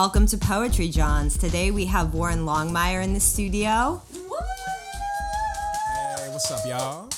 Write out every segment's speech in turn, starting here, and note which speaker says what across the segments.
Speaker 1: welcome to Poetry Jones. Today we have Warren Longmire in the studio.
Speaker 2: Hey, what's up, y'all?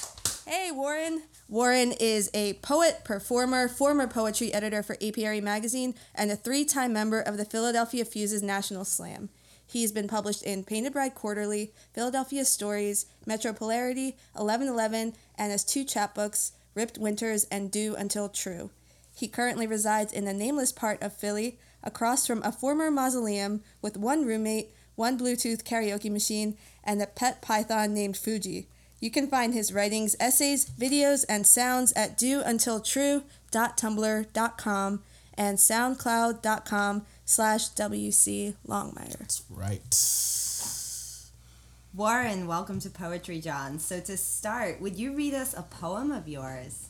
Speaker 3: Hey, Warren. Warren is a poet, performer, former poetry editor for Apiary Magazine, and a three time member of the Philadelphia Fuses National Slam. He's been published in Painted Bride Quarterly, Philadelphia Stories, Metropolarity, 1111, and has two chapbooks, Ripped Winters and Do Until True. He currently resides in the nameless part of Philly, across from a former mausoleum with one roommate, one Bluetooth karaoke machine, and a pet python named Fuji. You can find his writings, essays, videos, and sounds at dountiltrue.tumblr.com and soundcloud.com slash WC Longmire.
Speaker 2: That's right.
Speaker 1: Warren, welcome to Poetry John. So to start, would you read us a poem of yours?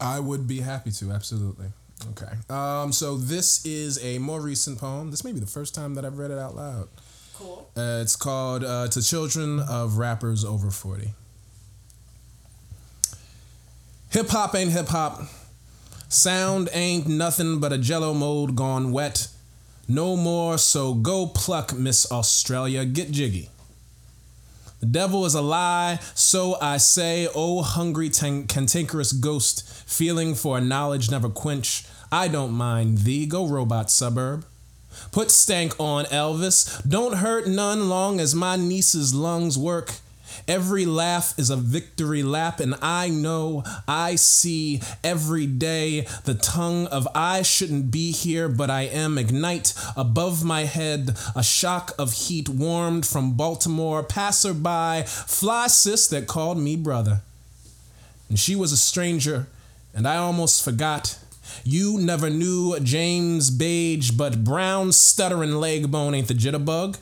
Speaker 2: I would be happy to, absolutely. Okay. Um, so this is a more recent poem. This may be the first time that I've read it out loud.
Speaker 3: Cool.
Speaker 2: Uh, it's called uh, To Children of Rappers Over 40. Hip hop ain't hip hop. Sound ain't nothing but a jello mold gone wet. No more, so go pluck, Miss Australia, get jiggy. The devil is a lie, so I say, oh hungry tan- cantankerous ghost, feeling for a knowledge never quench. I don't mind thee, go robot suburb. Put stank on Elvis, don't hurt none long as my niece's lungs work. Every laugh is a victory lap, and I know, I see every day the tongue of I shouldn't be here, but I am. Ignite above my head, a shock of heat warmed from Baltimore. Passerby, fly sis that called me brother. And she was a stranger, and I almost forgot. You never knew James Bage, but Brown stuttering leg bone ain't the jitterbug.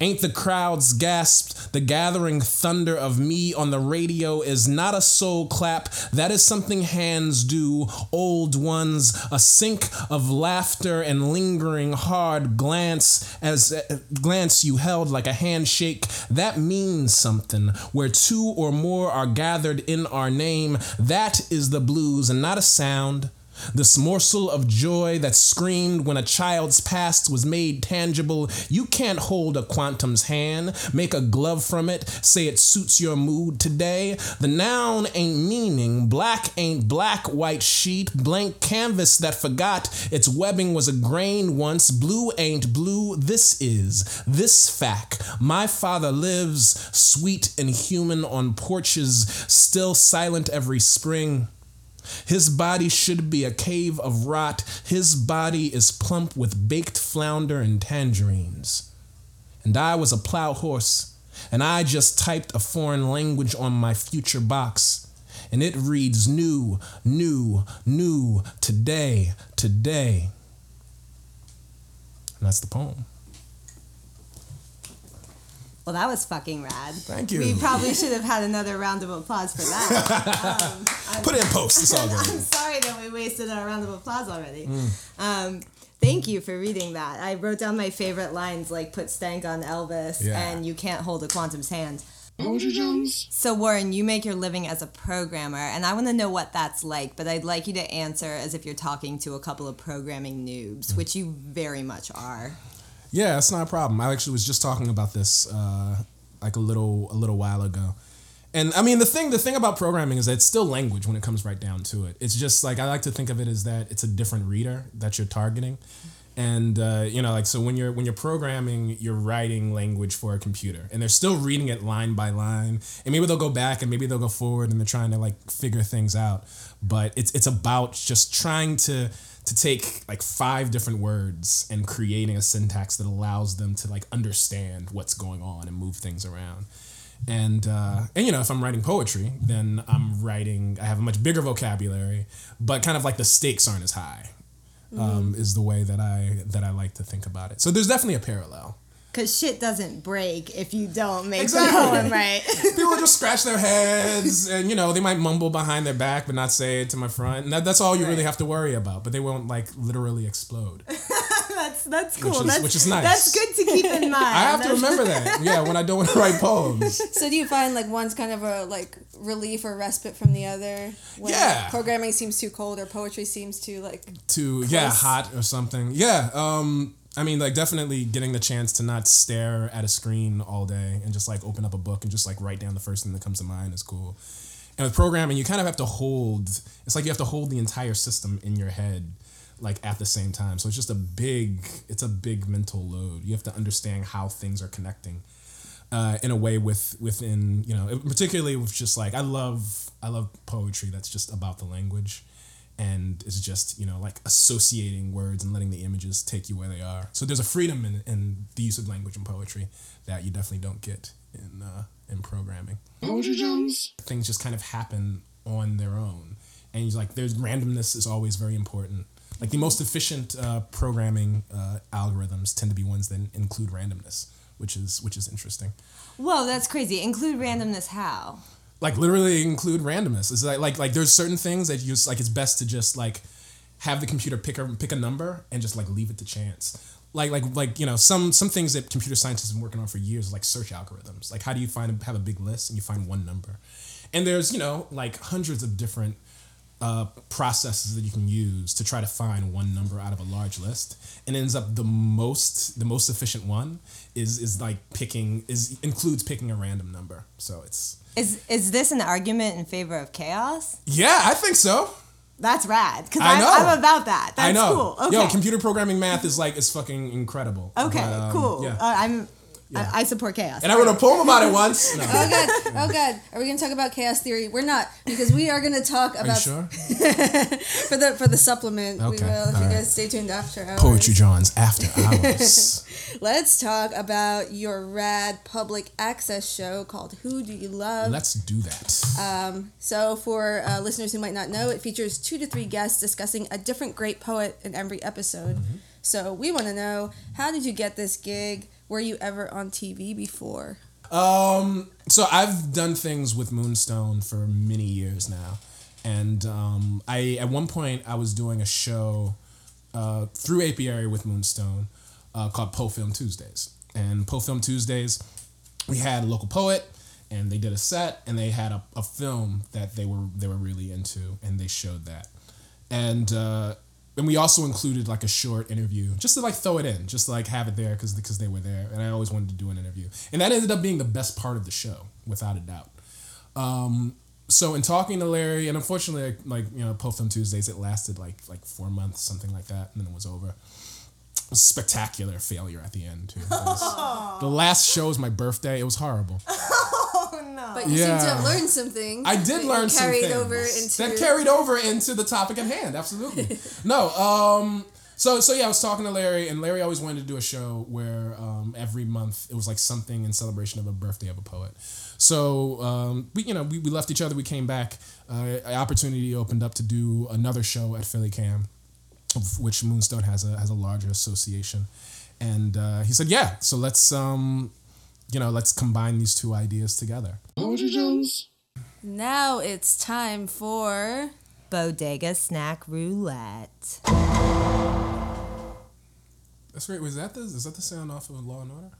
Speaker 2: Ain't the crowds gasped? The gathering thunder of me on the radio is not a soul clap. That is something hands do, old ones. A sink of laughter and lingering hard glance as uh, glance you held like a handshake. That means something. Where two or more are gathered in our name, that is the blues and not a sound. This morsel of joy that screamed when a child's past was made tangible. You can't hold a quantum's hand, make a glove from it, say it suits your mood today. The noun ain't meaning, black ain't black, white sheet, blank canvas that forgot its webbing was a grain once. Blue ain't blue, this is, this fact. My father lives, sweet and human on porches, still silent every spring. His body should be a cave of rot. His body is plump with baked flounder and tangerines. And I was a plow horse, and I just typed a foreign language on my future box. And it reads new, new, new, today, today. And that's the poem.
Speaker 1: Well, that was fucking rad.
Speaker 2: Thank you.
Speaker 1: We probably should have had another round of applause for that. Um,
Speaker 2: Put it in post. It's all
Speaker 1: I'm sorry that we wasted our round of applause already.
Speaker 2: Mm.
Speaker 1: Um, thank you for reading that. I wrote down my favorite lines like put stank on Elvis
Speaker 2: Yeah.
Speaker 1: and you can't hold a quantum's hand. So Warren, you make your living as a programmer and I want to know what that's like, but I'd like you to answer as if you're talking to a couple of programming noobs, which you very much are.
Speaker 2: Yeah, it's not a problem. I actually was just talking about this uh, like a little a little while ago. And I mean the thing the thing about programming is that it's still language when it comes right down to it. It's just like I like to think of it as that it's a different reader that you're targeting. And uh, you know, like so when you're when you're programming, you're writing language for a computer, and they're still reading it line by line. And maybe they'll go back, and maybe they'll go forward, and they're trying to like figure things out. But it's it's about just trying to to take like five different words and creating a syntax that allows them to like understand what's going on and move things around. And uh, and you know if I'm writing poetry, then I'm writing. I have a much bigger vocabulary, but kind of like the stakes aren't as high. Um, is the way that I that I like to think about it. So there's definitely a parallel.
Speaker 1: Cause shit doesn't break if you don't make
Speaker 2: Exactly.
Speaker 1: the poem right.
Speaker 2: People just scratch their heads, and you know they might mumble behind their back, but not say it to my front. And that, that's all you really have to worry about. But they won't like literally explode.
Speaker 1: That's that's that's cool.
Speaker 2: is-
Speaker 1: that's,
Speaker 2: which is nice.
Speaker 1: That's good to keep in mind.
Speaker 2: I have to remember that. Yeah, when I don't want to write poems.
Speaker 3: So do you find like one's kind of a like relief or respite from the other? When
Speaker 2: Yeah.
Speaker 3: Programming seems too cold or poetry seems too like
Speaker 2: to yeah hot or something yeah um i mean like definitely getting the chance to not stare at a screen all day and just like open up a book and just like write down the first thing that comes to mind is cool. And with programming you kind of have to hold it's like you have to hold the entire system in your head like at the same time. So it's just a big it's a big mental load. You have to understand how things are connecting uh, in a way with within you know particularly with just like I love I love poetry that's just about the language and it's just you know like associating words and letting the images take you where they are so there's a freedom in, in the use of language and poetry that you definitely don't get in uh, in programming
Speaker 4: Poetry Jones.
Speaker 2: things just kind of happen on their own and he's like there's randomness is always very important like the most efficient uh, programming uh, algorithms tend to be ones that include randomness which is which is interesting
Speaker 1: Whoa, that's crazy. Include randomness how?
Speaker 2: Like literally include randomness. It's like like like there's certain things that you just like it's best to just like have the computer pick a pick a number and just like leave it to chance. Like like like you know some some things that computer scientists have been working on for years like search algorithms. Like how do you find have a big list and you find one number, and there's you know like hundreds of different uh, processes that you can use to try to find one number out of a large list and ends up the most the most efficient one is is like picking is includes picking a random number so it's
Speaker 1: Is is this an argument in favor of chaos?
Speaker 2: yeah i think so
Speaker 1: That's rad. Because
Speaker 2: I
Speaker 1: I'm,
Speaker 2: know.
Speaker 1: I'm about that. That's
Speaker 2: i know
Speaker 1: cool. Okay.
Speaker 2: yo computer programming math is like is fucking incredible
Speaker 1: okay,
Speaker 2: But, um,
Speaker 1: cool.
Speaker 2: yeah
Speaker 1: Uh, I'm I, I support chaos.
Speaker 2: and i wrote a poem about it once no.
Speaker 3: Oh god, oh god. Are we gonna talk about chaos theory? We're not, because we are gonna talk
Speaker 2: are you
Speaker 3: about
Speaker 2: sure
Speaker 3: for the for the supplement. We
Speaker 2: Okay,
Speaker 3: will if
Speaker 2: all
Speaker 3: you
Speaker 2: right.
Speaker 3: guys stay tuned after hours.
Speaker 2: poetry jones after hours
Speaker 3: Let's talk about your rad public access show called Who Do You Love?
Speaker 2: let's do that
Speaker 3: So, for uh, listeners who might not know, it features two to three guests discussing a different great poet in every episode.
Speaker 2: Mm-hmm.
Speaker 3: So, we want to know how did you get this gig? Were you ever on TV before?
Speaker 2: Um, so I've done things with Moonstone for many years now, and um, I at one point I was doing a show uh, through Apiary with Moonstone uh, called Poe Film Tuesdays, and Poe Film Tuesdays we had a local poet and they did a set and they had a, a film that they were they were really into and they showed that. And uh, and we also included like a short interview just to like throw it in just to like have it there because because they were there and I always wanted to do an interview. And that ended up being the best part of the show without a doubt. Um, so in talking to Larry and unfortunately like, you know Poe Film Tuesdays it lasted like like four months something like that and then it was over. It was a spectacular failure at the end too. The last show was my birthday. It was horrible
Speaker 3: But you seem to have learned something.
Speaker 2: I did
Speaker 3: you
Speaker 2: learn some
Speaker 3: carried
Speaker 2: things
Speaker 3: over into
Speaker 2: that carried over into the topic at hand. Absolutely. no. Um. So so yeah, I was talking to Larry, and Larry always wanted to do a show where um, every month it was like something in celebration of a birthday of a poet. So um, we you know we, we left each other. We came back. Uh, an opportunity opened up to do another show at Philly Cam, of which Moonstone has a has a larger association, and uh, he said, yeah. So let's um, you know let's combine these two ideas together.
Speaker 4: Poetry mm-hmm. Jones.
Speaker 3: Now it's time for.
Speaker 1: Bodega snack roulette.
Speaker 2: That's great. Was that the is that the sound off of Law and Order?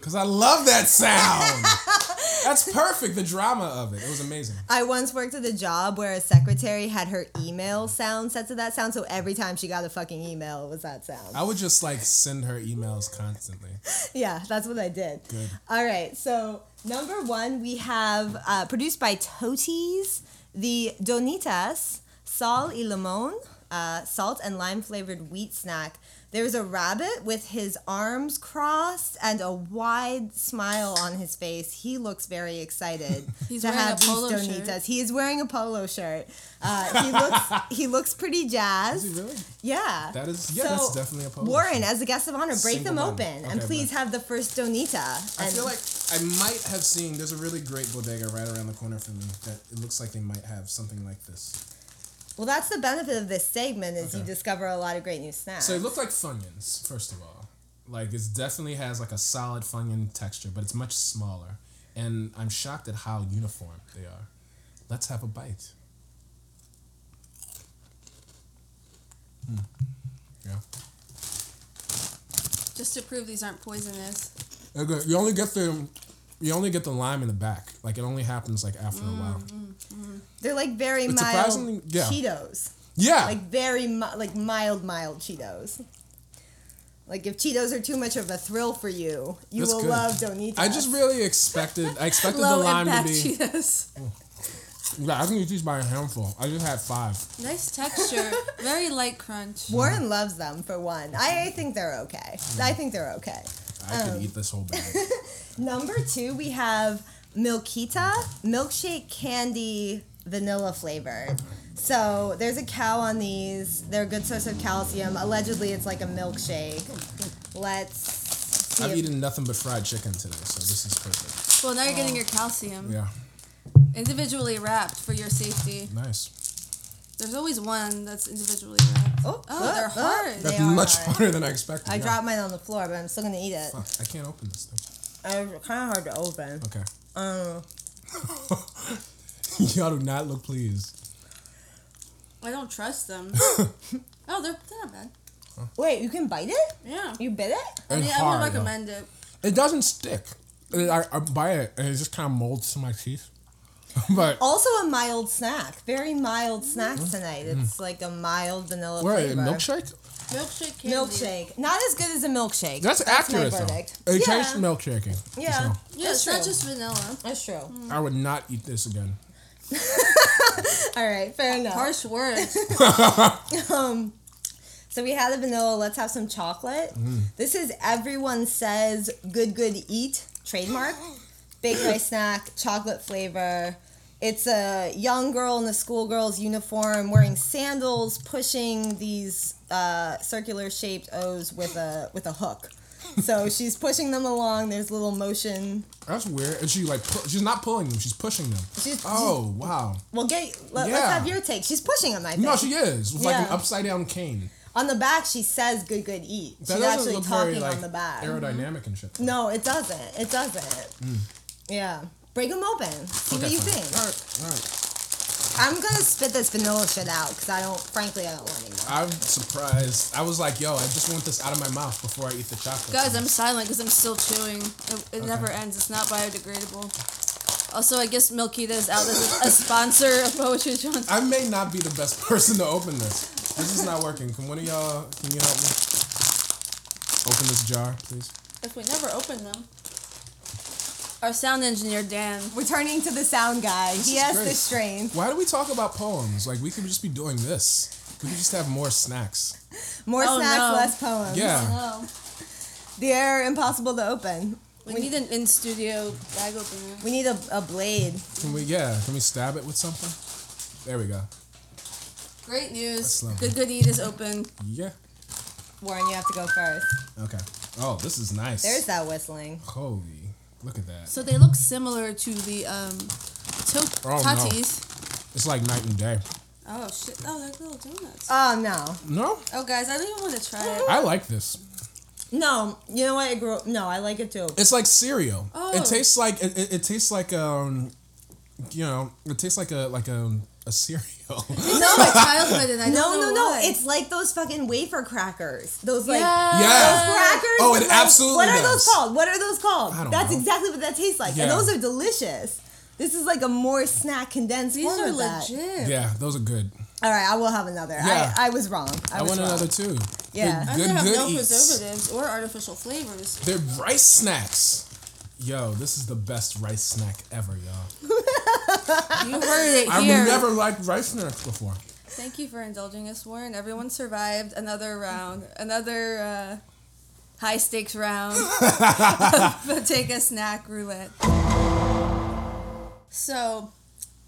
Speaker 2: Cause I love that sound. That's perfect. The drama of it. It was amazing.
Speaker 1: I once worked at a job where a secretary had her email sound set to that sound, so every time she got a fucking email, it was that sound.
Speaker 2: I would just like send her emails constantly.
Speaker 1: Yeah, that's what I did.
Speaker 2: Good.
Speaker 1: All right, so number one, we have uh, produced by Totis, the Donitas Sal y Limon, uh, salt and lime flavored wheat snack. There's a rabbit with his arms crossed and a wide smile on his face. He looks very excited
Speaker 3: He's
Speaker 1: to
Speaker 3: wearing
Speaker 1: have
Speaker 3: a polo
Speaker 1: these
Speaker 3: shirt.
Speaker 1: He is wearing a polo shirt. Uh, he looks he looks pretty jazzed.
Speaker 2: Is he really?
Speaker 1: Yeah.
Speaker 2: That is- yeah, that's definitely a polo
Speaker 1: Warren,
Speaker 2: shirt.
Speaker 1: as a guest of honor, break
Speaker 2: Single
Speaker 1: them
Speaker 2: one.
Speaker 1: open and please
Speaker 2: bye.
Speaker 1: have the first Donita.
Speaker 2: I feel like I might have seen. There's a really great bodega right around the corner from me that it looks like they might have something like this.
Speaker 1: Well, that's the benefit of this segment is you discover a lot of great new snacks.
Speaker 2: So it looked like Funyuns, first of all. Like it definitely has like a solid Funyun texture, but it's much smaller. And I'm shocked at how uniform they are. Let's have a bite. Hmm. Yeah.
Speaker 3: Just to prove these aren't poisonous.
Speaker 2: Okay, You only get the you only get the lime in the back. Like it only happens like after a mm, while. Mm, mm.
Speaker 1: They're like very
Speaker 2: It's
Speaker 1: mild
Speaker 2: surprisingly- yeah.
Speaker 1: Cheetos.
Speaker 2: Yeah.
Speaker 1: Like very mi- like mild mild Cheetos. Like if Cheetos are too much of a thrill for you, you
Speaker 2: That's
Speaker 1: will
Speaker 2: good.
Speaker 1: love Donitas.
Speaker 2: I just really expected I expected the lime to be
Speaker 3: Cheetos.
Speaker 2: Yeah, I can eat these by a handful. I just had five.
Speaker 3: Nice texture. Very light crunch.
Speaker 1: Warren loves them for one. I, I think they're okay. I think they're okay.
Speaker 2: I
Speaker 1: Um,
Speaker 2: could eat this whole bag.
Speaker 1: Number two, we have Milkita milkshake candy vanilla flavor. So there's a cow on these. They're a good source of calcium. Allegedly, it's like a milkshake. Let's see.
Speaker 2: I've
Speaker 1: if-
Speaker 2: eaten nothing but fried chicken today, so this is perfect.
Speaker 3: Well, now you're getting your calcium.
Speaker 2: Yeah,
Speaker 3: Individually wrapped for your safety.
Speaker 2: nice.
Speaker 3: There's always one that's individually wrapped.
Speaker 1: Oh,
Speaker 3: Oh, they're hard.
Speaker 1: They
Speaker 2: That's
Speaker 1: are
Speaker 2: much
Speaker 1: hard.
Speaker 2: harder than I expected.
Speaker 1: I
Speaker 2: yeah.
Speaker 1: dropped mine on the floor, but I'm still gonna eat it.
Speaker 2: Fuck, I can't open this thing.
Speaker 1: It's kind of hard to open.
Speaker 2: Okay.
Speaker 1: Um,
Speaker 2: Y'all do not look pleased.
Speaker 3: I don't trust them. oh, they're, they're not bad.
Speaker 1: wait, you can bite it?
Speaker 3: Yeah.
Speaker 1: You bit it?
Speaker 3: I
Speaker 2: It's
Speaker 3: mean, I would
Speaker 2: hard, though.
Speaker 3: recommend it.
Speaker 2: It doesn't stick. I, I buy it and it just kind of molds to my teeth. but
Speaker 1: Also a mild snack. Very mild snack mm. tonight. Mm. It's like a mild vanilla flavor.
Speaker 2: where
Speaker 1: flavor.
Speaker 2: milkshake?
Speaker 3: Milkshake candy.
Speaker 1: Milkshake. Not as good as a milkshake.
Speaker 2: That's,
Speaker 1: my
Speaker 2: accurate though.
Speaker 1: verdict.
Speaker 2: It
Speaker 1: yeah,
Speaker 2: tastes milkshaking.
Speaker 1: Yeah.
Speaker 2: So,
Speaker 3: Yeah,
Speaker 1: That's
Speaker 3: it's not just vanilla.
Speaker 1: That's true. Mm.
Speaker 2: I would not eat this again.
Speaker 1: All right, fair enough.
Speaker 3: Harsh words.
Speaker 1: Um, so we had the vanilla. Let's have some chocolate. This is everyone says good good eat trademark. Baked rice snack, chocolate flavor. It's a young girl in a schoolgirl's uniform wearing sandals, pushing these uh, circular shaped O's with a with a hook. So she's pushing them along. There's little motion.
Speaker 2: That's weird. And she like pu- she's not pulling them. She's pushing them.
Speaker 1: She's,
Speaker 2: Oh wow.
Speaker 1: well, get let, us have your take. She's pushing them. I think.
Speaker 2: No, she is. With like an upside down cane.
Speaker 1: On the back, she says "good, good, eat."
Speaker 2: That
Speaker 1: She's actually talking
Speaker 2: very like
Speaker 1: on the back.
Speaker 2: aerodynamic and shit.
Speaker 1: No, it doesn't. It doesn't. Yeah, break them open. See what you
Speaker 2: fine.
Speaker 1: think.
Speaker 2: All right, all right.
Speaker 1: I'm gonna spit this vanilla shit out because I don't. Frankly, I don't want any more.
Speaker 2: I'm surprised. I was like, yo, I just want this out of my mouth before I eat the chocolate.
Speaker 3: Guys, I'm silent because I'm still chewing. It, it never ends. It's not biodegradable. Also, I guess Milkita is out as a, a sponsor of Poetry Jones.
Speaker 2: I may not be the best person to open this. This is not working. Can one of y'all, can you help me? Open this jar, please.
Speaker 3: If we never open them. Our sound engineer, Dan.
Speaker 1: We're turning to the sound guy. he has
Speaker 2: great.
Speaker 1: the strength.
Speaker 2: Why do we talk about poems? Like, we could just be doing this. Could we could just have more snacks.
Speaker 1: More
Speaker 3: Oh,
Speaker 1: snacks,
Speaker 3: no.
Speaker 1: less poems.
Speaker 2: Yeah.
Speaker 3: Oh, Hello.
Speaker 1: They're impossible to open.
Speaker 3: We need an in studio bag opener.
Speaker 1: We need a, a blade.
Speaker 2: Can we, yeah, can we stab it with something? There we go.
Speaker 3: Great news. Good Good Eat is open.
Speaker 2: Yeah.
Speaker 1: Warren, you have to go first.
Speaker 2: Okay. Oh, this is nice.
Speaker 1: There's that whistling.
Speaker 2: Holy, look at that.
Speaker 3: So they look similar to the um, to-
Speaker 2: Oh, no. It's like night and day.
Speaker 3: Oh shit! Oh, they're little donuts.
Speaker 1: Oh no,
Speaker 2: No,
Speaker 3: Oh guys, I don't even want to try it.
Speaker 2: I like this.
Speaker 1: no. You know what? I grew. No, I like it too.
Speaker 2: It's like cereal.
Speaker 3: Oh.
Speaker 2: It tastes like it, it, it tastes like um, you know, it tastes like a like a a cereal.
Speaker 3: No, my childhood, and I
Speaker 1: No,
Speaker 3: don't
Speaker 1: no,
Speaker 3: know
Speaker 1: no.
Speaker 3: why.
Speaker 1: It's like those fucking wafer crackers. Those like
Speaker 3: Yeah.
Speaker 2: Yeah.
Speaker 1: those crackers.
Speaker 2: Oh, it
Speaker 1: like-
Speaker 2: absolutely
Speaker 1: What are
Speaker 2: does.
Speaker 1: those called? What are those called?
Speaker 2: I don't
Speaker 1: That's
Speaker 2: know.
Speaker 1: exactly what that tastes like,
Speaker 2: Yeah.
Speaker 1: and those are delicious. This is like a more snack condensed
Speaker 3: These
Speaker 1: form
Speaker 3: are
Speaker 1: of that.
Speaker 3: legit.
Speaker 2: yeah, those are good.
Speaker 1: All right, I will have another.
Speaker 2: Yeah.
Speaker 1: I, I was wrong. I,
Speaker 2: I,
Speaker 1: was
Speaker 2: want
Speaker 1: wrong.
Speaker 2: another too.
Speaker 1: Yeah.
Speaker 3: I
Speaker 2: Good,
Speaker 3: have
Speaker 2: good
Speaker 3: no
Speaker 2: eats.
Speaker 3: preservatives or artificial flavors.
Speaker 2: They're rice snacks. Yo, this is the best rice snack ever, y'all.
Speaker 3: You heard it
Speaker 2: I've
Speaker 3: here.
Speaker 2: never liked rice snacks before.
Speaker 3: Thank you for indulging us, Warren. Everyone survived another round, another uh, high stakes round of take a snack roulette. So,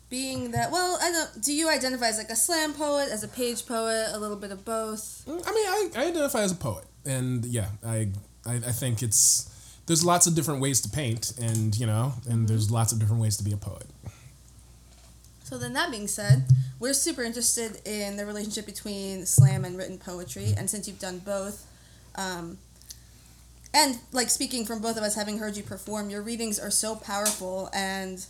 Speaker 3: being that, well, I don't. Do you identify as like a slam poet, as a page poet, a little bit of both?
Speaker 2: I mean, I, I identify as a poet, and yeah, I, I I think it's there's lots of different ways to paint, and you know, and there's lots of different ways to be a poet.
Speaker 3: So then, that being said, we're super interested in the relationship between slam and written poetry, and since you've done both, um, and like speaking from both of us having heard you perform, your readings are so powerful and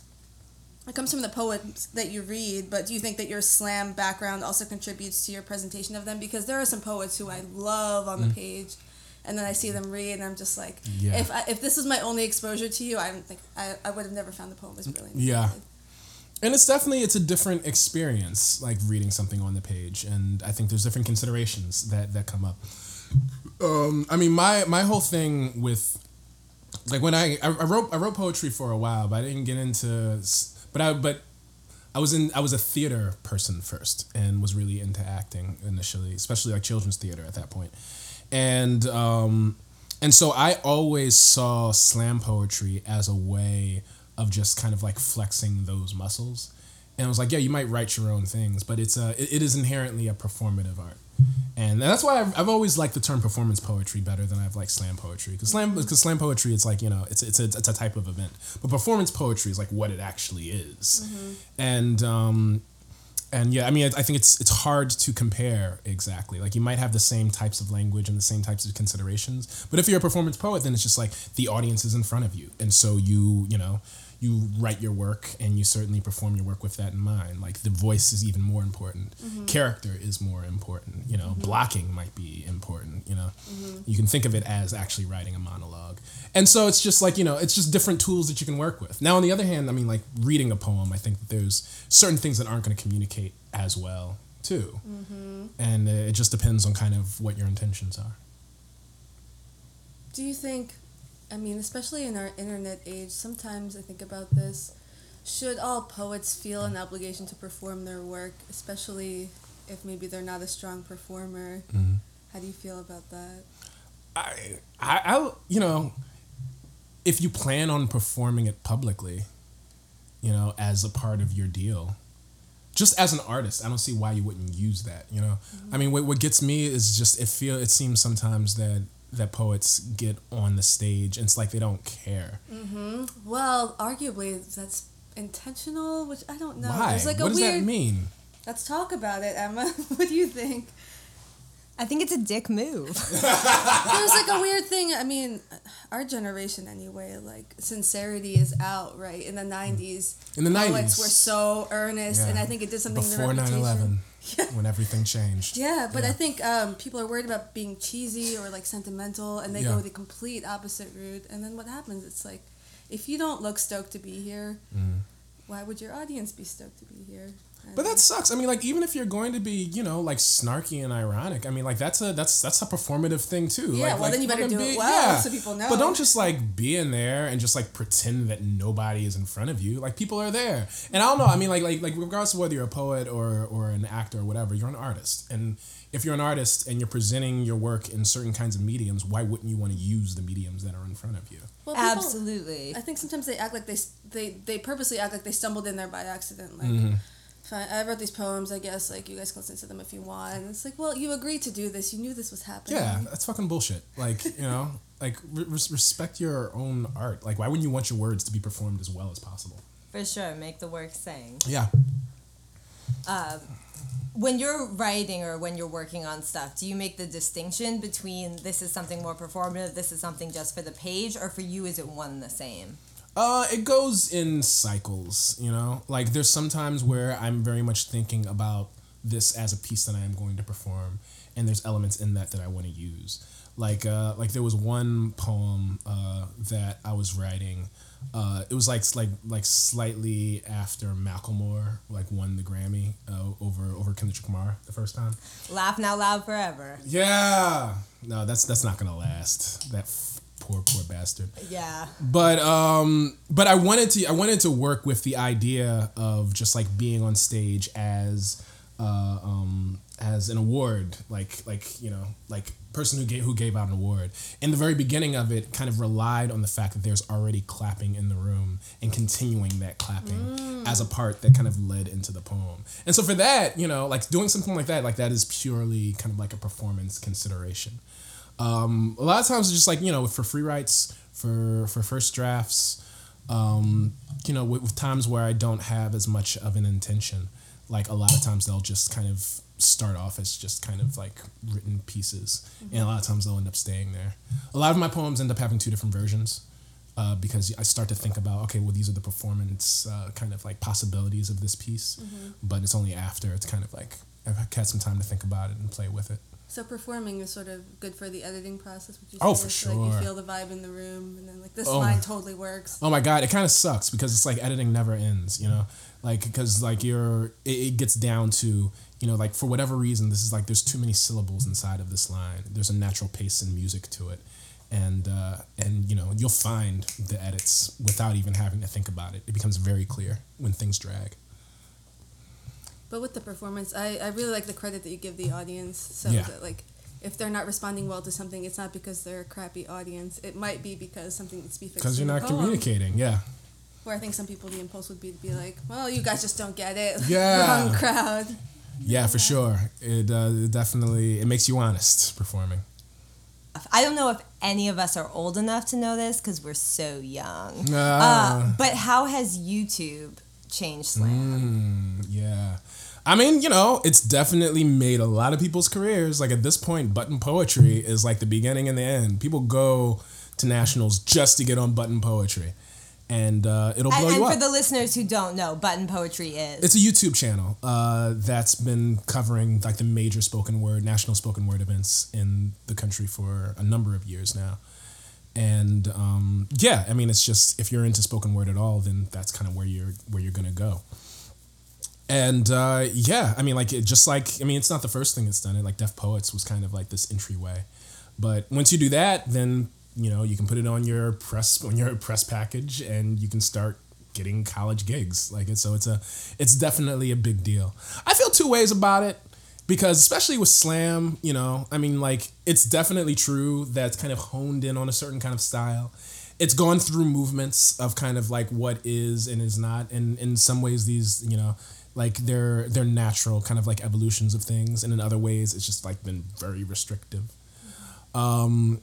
Speaker 3: it comes from the poems that you read, but do you think that your slam background also contributes to your presentation of them? Because there are some poets who I love on the page, and then I see them read, and I'm just like,
Speaker 2: Yeah.
Speaker 3: if I, if this was my only exposure to you, I don't think I, I would have never found the poem as brilliant.
Speaker 2: Yeah. And it's definitely it's a different experience like reading something on the page and i think there's different considerations that that come up um i mean my my whole thing with like when i i, wrote i wrote poetry for a while but i didn't get into but i but I was in I was a theater person first and was really into acting initially, especially like children's theater at that. And um and so I always saw slam poetry as a way of just kind of like flexing those muscles. And I was like, yeah, you might write your own things, but it's a it, it is inherently a performative art. And that's why I've, I've always liked the term performance poetry better than I've liked slam poetry. Because slam, mm-hmm. because slam poetry, it's like you know, it's it's a, it's a type of event. But performance poetry is like what it actually is. Mm-hmm. And um, and yeah, I mean, I, I think it's it's hard to compare exactly. Like you might have the same types of language and the same types of considerations, but if you're a performance poet, then it's just like the audience is in front of you, and so you you know you write your work and you certainly perform your work with that in mind. Like the voice is even more important. Mm-hmm. Character is more important. You know, mm-hmm. blocking might be important. You know, mm-hmm. you can think of it as actually writing a monologue. And so it's just like, you know, it's just different tools that you can work with. Now, on the other hand, I mean, like reading a poem, I think that there's certain things that aren't going to communicate as well, too. And uh, it just depends on kind of what your intentions are.
Speaker 3: Do you think, I mean, especially in our internet age, sometimes I think about this. Should all poets feel an obligation to perform their work, especially if maybe they're not a strong performer? Mm-hmm. How do you feel about that?
Speaker 2: I, I, I, you know, if you plan on performing it publicly, you know, as a part of your deal, just as an artist, I don't see why you wouldn't use that. You know, mm-hmm. I mean, what, what gets me is just it feel it seems sometimes that that poets get on the stage and it's like they don't care. Mm-hmm.
Speaker 3: Well, arguably that's intentional, which I don't know.
Speaker 2: why?
Speaker 3: There's like
Speaker 2: what
Speaker 3: a
Speaker 2: does
Speaker 3: weird.
Speaker 2: that mean?
Speaker 3: Let's talk about it, Emma. what do you think?
Speaker 1: I think it's a dick move.
Speaker 3: There's like a weird thing. I mean, our generation anyway. Like sincerity is out, right? In the '90s,
Speaker 2: In the 90s.
Speaker 3: poets
Speaker 2: 90s.
Speaker 3: were so earnest, and I think it did something
Speaker 2: Before
Speaker 3: to their
Speaker 2: 9 11, when everything changed.
Speaker 3: Yeah, but I think um, people are worried about being cheesy or like sentimental, and they
Speaker 2: Yeah.
Speaker 3: go the complete opposite route. And then what happens? It's like, if you don't look stoked to be here, why would your audience be stoked to be here? I.
Speaker 2: But that sucks. I mean, like even if you're going to be, you know, like snarky and ironic, I mean, like that's a that's that's a performative thing too.
Speaker 3: Yeah,
Speaker 2: like,
Speaker 3: well,
Speaker 2: like,
Speaker 3: then you better
Speaker 2: fucking
Speaker 3: do it well so people know.
Speaker 2: But don't just like be in there and just like pretend that nobody is in front of you. Like people are there, and I don't know. I mean, like like like regardless of whether you're a poet or or an actor or whatever, you're an artist, and if you're an artist and you're presenting your work in certain kinds of mediums, why wouldn't you want to use the mediums that are in front of you?
Speaker 3: Well, people-
Speaker 1: Absolutely.
Speaker 3: I think sometimes they act like they they they purposely act like they stumbled in there by accident. Like,
Speaker 2: Mm-hmm.
Speaker 3: Fine, I wrote these poems. I guess like you guys can listen to them if you want. And it's like, well, you agreed to do this. You knew this was happening.
Speaker 2: Yeah, that's fucking bullshit. Like you know, like re- respect your own art. Like why wouldn't you want your words to be performed as well as possible?
Speaker 1: For sure. Make the work sing.
Speaker 2: Yeah.
Speaker 1: Um, when you're writing or when you're working on stuff, do you make the distinction between this is something more performative, this is something just for the page, or for you is it one and the same?
Speaker 2: Uh, it goes in cycles, you know. Like there's sometimes where I'm very much thinking about this as a piece that I am going to perform, and there's elements in that that I want to use. Like uh, like there was one poem uh, that I was writing. Uh, it was like like like slightly after Macklemore like won the Grammy uh, over over Kendrick Lamar the first time.
Speaker 1: Laugh now loud forever.
Speaker 2: Yeah, no, that's that's not gonna last. That f- poor poor bastard.
Speaker 1: Yeah.
Speaker 2: but um but i wanted to i wanted to work with the idea of just like being on stage as uh um as an award. Like like you know like person who gave who gave out an award. In the very beginning of it kind of relied on the fact that there's already clapping in the room and continuing that clapping as a part that kind of led into the poem. And so for that you know like doing something like that like that is purely kind of like a performance consideration um, a lot of times it's just like you know for free writes for for first drafts um, you know with, with times where i don't have as much of an intention. Like a lot of times they'll just kind of start off as just kind of like written pieces and a lot of times they'll end up staying there. A lot of my poems end up having two different versions uh, because I start to think about okay, well, these are the performance uh, kind of like possibilities of this piece, but it's only after it's kind of like I've had some time to think about it and play with it.
Speaker 3: So performing is sort of good for the editing process. Would you
Speaker 2: Oh, for
Speaker 3: So, Like you feel the vibe in the room, and then like this
Speaker 2: Oh.
Speaker 3: line totally works.
Speaker 2: Oh my god, it kind of sucks because it's like editing never ends, you know, like because like you're it, it gets down to you know like for whatever reason this is like there's too many syllables inside of this line. There's a natural pace and music to it, and uh, and you know you'll find the edits without even having to think about it. It becomes very clear when things drag.
Speaker 3: But with the performance, I, I really like the credit that you give the audience. So
Speaker 2: Yeah.
Speaker 3: that like if they're not responding well to something, it's not because they're a crappy audience. It might be because something needs to be fixed.
Speaker 2: Because you're not
Speaker 3: poem.
Speaker 2: communicating, yeah.
Speaker 3: Where I think some people the impulse would be to be like, well, you guys just don't get it.
Speaker 2: Yeah.
Speaker 3: Wrong crowd.
Speaker 2: Yeah, for sure. It, uh, it definitely it makes you honest performing.
Speaker 1: I don't know if any of us are old enough to know this because we're so young.
Speaker 2: Ah.
Speaker 1: Uh, but how has YouTube changed slam?
Speaker 2: Mm, yeah. I mean, you know, it's definitely made a lot of people's careers. Like at this point, button poetry is like the beginning and the end. People go to nationals just to get on button poetry, and uh, it'll blow
Speaker 1: And, and
Speaker 2: you
Speaker 1: for the listeners who don't know, button poetry is
Speaker 2: it's a YouTube channel uh, that's been covering like the major spoken word, national spoken word events in the country for a number of years now. And um, yeah, I mean, it's just if you're into spoken word at all, then that's kind of where you're where you're gonna go. And uh, yeah, I mean, like it, just like I mean, it's not the first thing that's done it. Like Deaf Poets was kind of like this entryway, but once you do that, then you know you can put it on your press on your press package, and you can start getting college gigs. Like it, so it's a it's definitely a big deal. I feel two ways about it because especially with slam, you know, I mean, like it's definitely true that it's kind of honed in on a certain kind of style. It's gone through movements of kind of like what is and is not, and in some ways these, you know, like they're they're natural kind of like evolutions of things, and in other ways it's just like been very restrictive. Um,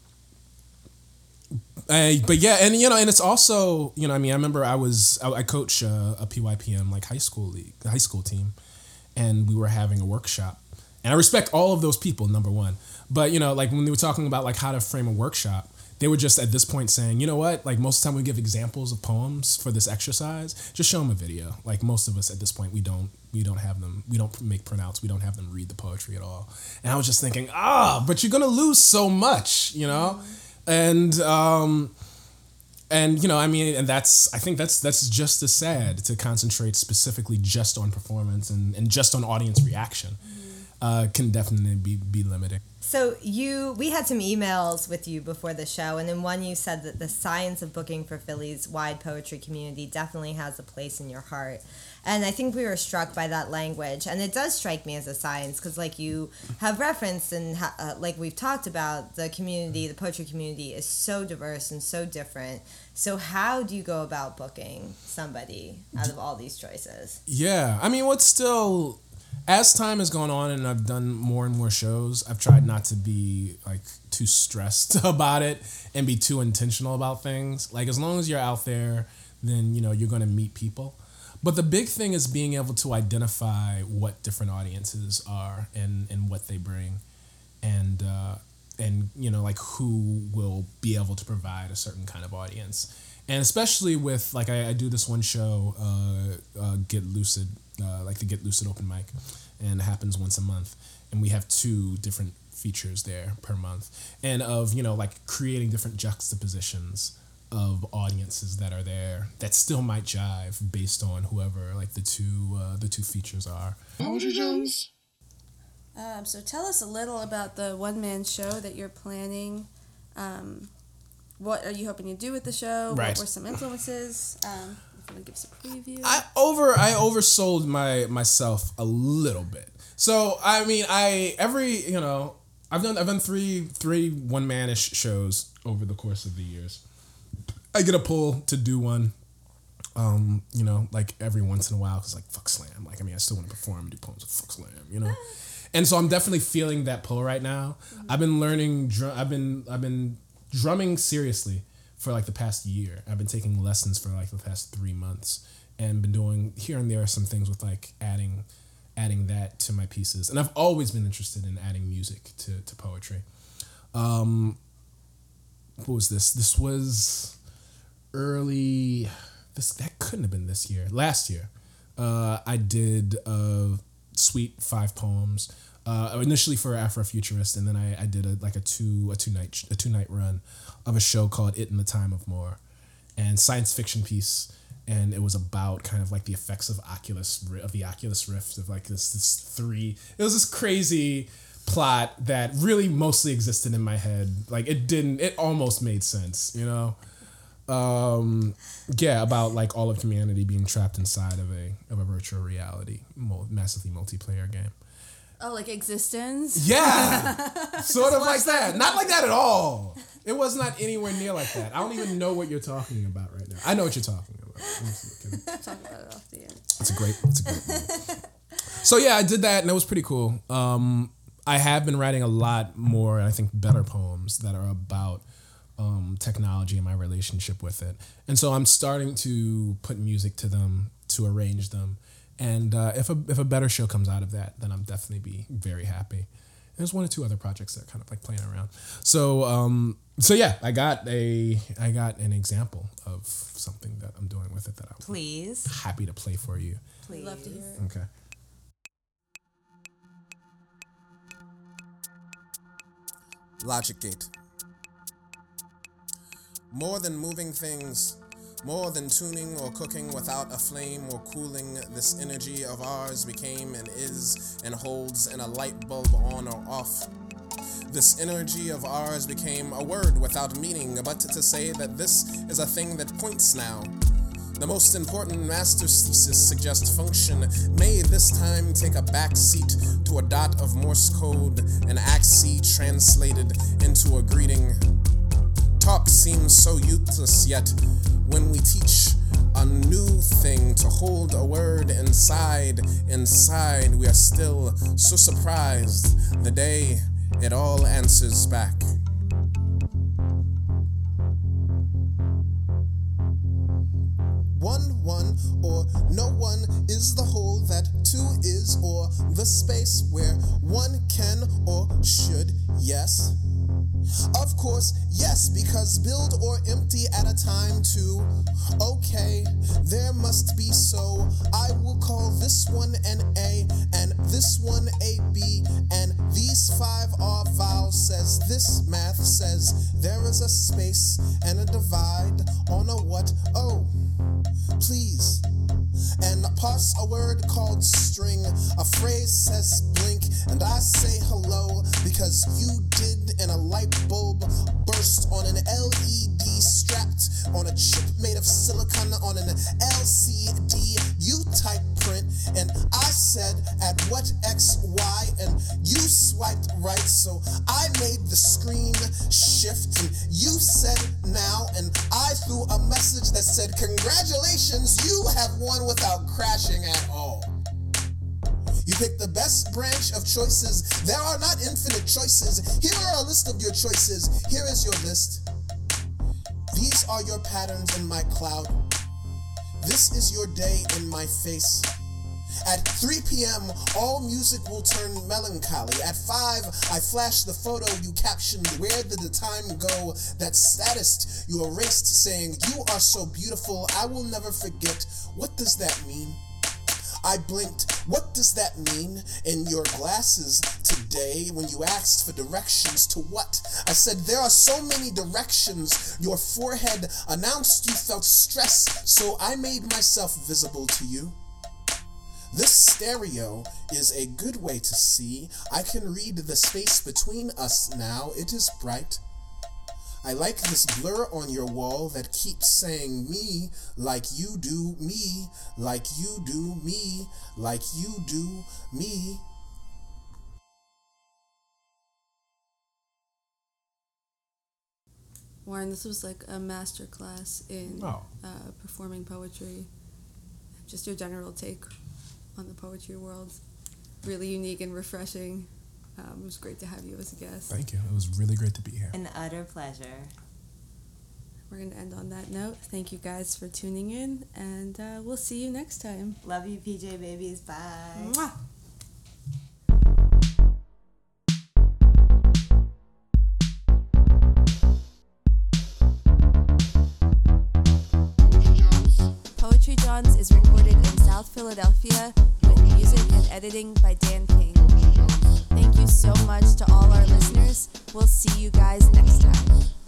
Speaker 2: uh, but yeah, and you know, and it's also you know, I mean, I remember I was I, I coach a, a PYPM like high school league, high school team, and we were having a workshop, and I respect all of those people. Number one, but you know, like when they were talking about like how to frame a workshop, they were just at this point saying, you know what, like most of the time we give examples of poems for this exercise, just show them a video. Like most of us at this point, we don't we don't have them, we don't make printouts, we don't have them read the poetry at all. And I was just thinking, ah, but you're gonna lose so much, you know, and um and you know i mean and that's i think that's that's just as sad to concentrate specifically just on performance and, and just on audience reaction uh, can definitely be be limiting
Speaker 1: So you, we had some emails with you before the show, and in one you said that the science of booking for Philly's wide poetry community definitely has a place in your heart, and I think we were struck by that language, and it does strike me as a science because, like you have referenced and ha- uh, like we've talked about, the community, the poetry community is so diverse and so different. So how do you go about booking somebody out of all these choices?
Speaker 2: yeah i mean what's still as time has gone on and i've done more and more shows i've tried not to be like too stressed about it and be too intentional about things. Like as long as you're out there then you know you're going to meet people. But the big thing is being able to identify what different audiences are and and what they bring. And uh, and you know like who will be able to provide a certain kind of audience and especially with like i, I do this one show uh, uh, get lucid uh, like the get lucid open mic and it happens once a month and we have two different features there per month and of you know like creating different juxtapositions of audiences that are there that still might jive based on whoever like the two uh, the two features are
Speaker 4: Poetry Jones.
Speaker 3: Um, so tell us a little about the one man show that you're planning. Um, what are you hoping to do with the show?
Speaker 2: Right.
Speaker 3: What were some influences? Um, if you want to give us a preview.
Speaker 2: I over I oversold my myself a little bit. So I mean I every you know I've done I've done three three one manish shows over the course of the years. I get a pull to do one, um, you know, like every once in a while because like fuck slam. Like I mean I still want to perform and do poems with fuck slam, you know. And so I'm definitely feeling that pull right now. I've been learning. Drum, I've been I've been drumming seriously for like the past year. I've been taking lessons for like the past three months and been doing here and there some things with like adding adding that to my pieces. And I've always been interested in adding music to, to poetry. Um, what was this? This was
Speaker 5: early this that couldn't have been this year. Last year, uh, I did a sweet five poems. Uh, initially for Afrofuturist, and then I, I did a like a two a two night a two night run of a show called It in the Time of More, and science fiction piece, and it was about kind of like the effects of Oculus of the Oculus Rift of like this this three. It was this crazy plot that really mostly existed in my head. Like it didn't. It almost made sense, you know um yeah about like all of humanity being trapped inside of a of a virtual reality massively multiplayer game
Speaker 3: Oh, like existence?
Speaker 5: yeah sort of like that not like that at all it was not anywhere near like that i don't even know what you're talking about right now i know what you're talking about I'm just kidding.
Speaker 3: Talk about it off the air.
Speaker 5: It's a great. It's a great. so yeah, I did that, and it was pretty cool. Um, I have been writing a lot more, I think, better poems that are about um, technology and my relationship with it, and so I'm starting to put music to them to arrange them. And uh, if a if a better show comes out of that, then I'm definitely be very happy. There's one or two other projects that are kind of like playing around. So um, so yeah, I got a I got an example of something that I'm doing with it that I'm
Speaker 1: Please,
Speaker 5: happy to play for you.
Speaker 1: please.
Speaker 3: Love to hear it.
Speaker 5: Okay.
Speaker 2: Logic Gate. More than moving things, more than tuning or cooking without a flame or cooling, this energy of ours became and is and holds in a light bulb on or off. This energy of ours became a word without meaning, but to say that this is a thing that points now. The most important master's thesis suggests function may this time take a back seat to a dot of Morse code, an axis translated into a greeting. Talk seems so useless, yet when we teach a new thing to hold a word inside, inside, we are still so surprised the day it all answers back. One, one, or no one is the whole that two is, or the space where one can or should, yes. Of course, yes, because build or empty at a time too. Okay, there must be so. I will call this one an A and this one a B, and these five are vowels. Says this math says there is a space and a divide on a what? Oh, please and parse a word called string. A phrase says blink, and I say hello because you did, a light choices. There are not infinite choices. Here are a list of your choices. Here is your list. These are your patterns in my cloud. This is your day in my face. At 3 p.m., all music will turn melancholy. At 5, I flash the photo you captioned. Where did the time go? That status you erased saying, You are so beautiful, I will never forget. What does that mean? I blinked. What does that mean in your glasses today when you asked for directions to what? I said, There are so many directions. Your forehead announced you felt stress, so I made myself visible to you. This stereo is a good way to see. I can read the space between us now. It is bright. I like this blur on your wall that keeps saying me like you do me, like you do me, like you do me.
Speaker 3: Warren, this was like a master class in
Speaker 5: Oh.
Speaker 3: uh, performing poetry. Just your general take on the poetry world. Really unique and refreshing. Um, it was great to have you as a guest.
Speaker 5: Thank you. It was really great to be here.
Speaker 1: An utter pleasure.
Speaker 3: We're going to end on that note. Thank you guys for tuning in, and uh, we'll see you next time.
Speaker 1: Love you, PJ Babies. Bye.
Speaker 3: Mwah. Poetry is recorded in South Philadelphia with music and editing by Dan King you so much to all our listeners. We'll see you guys next time.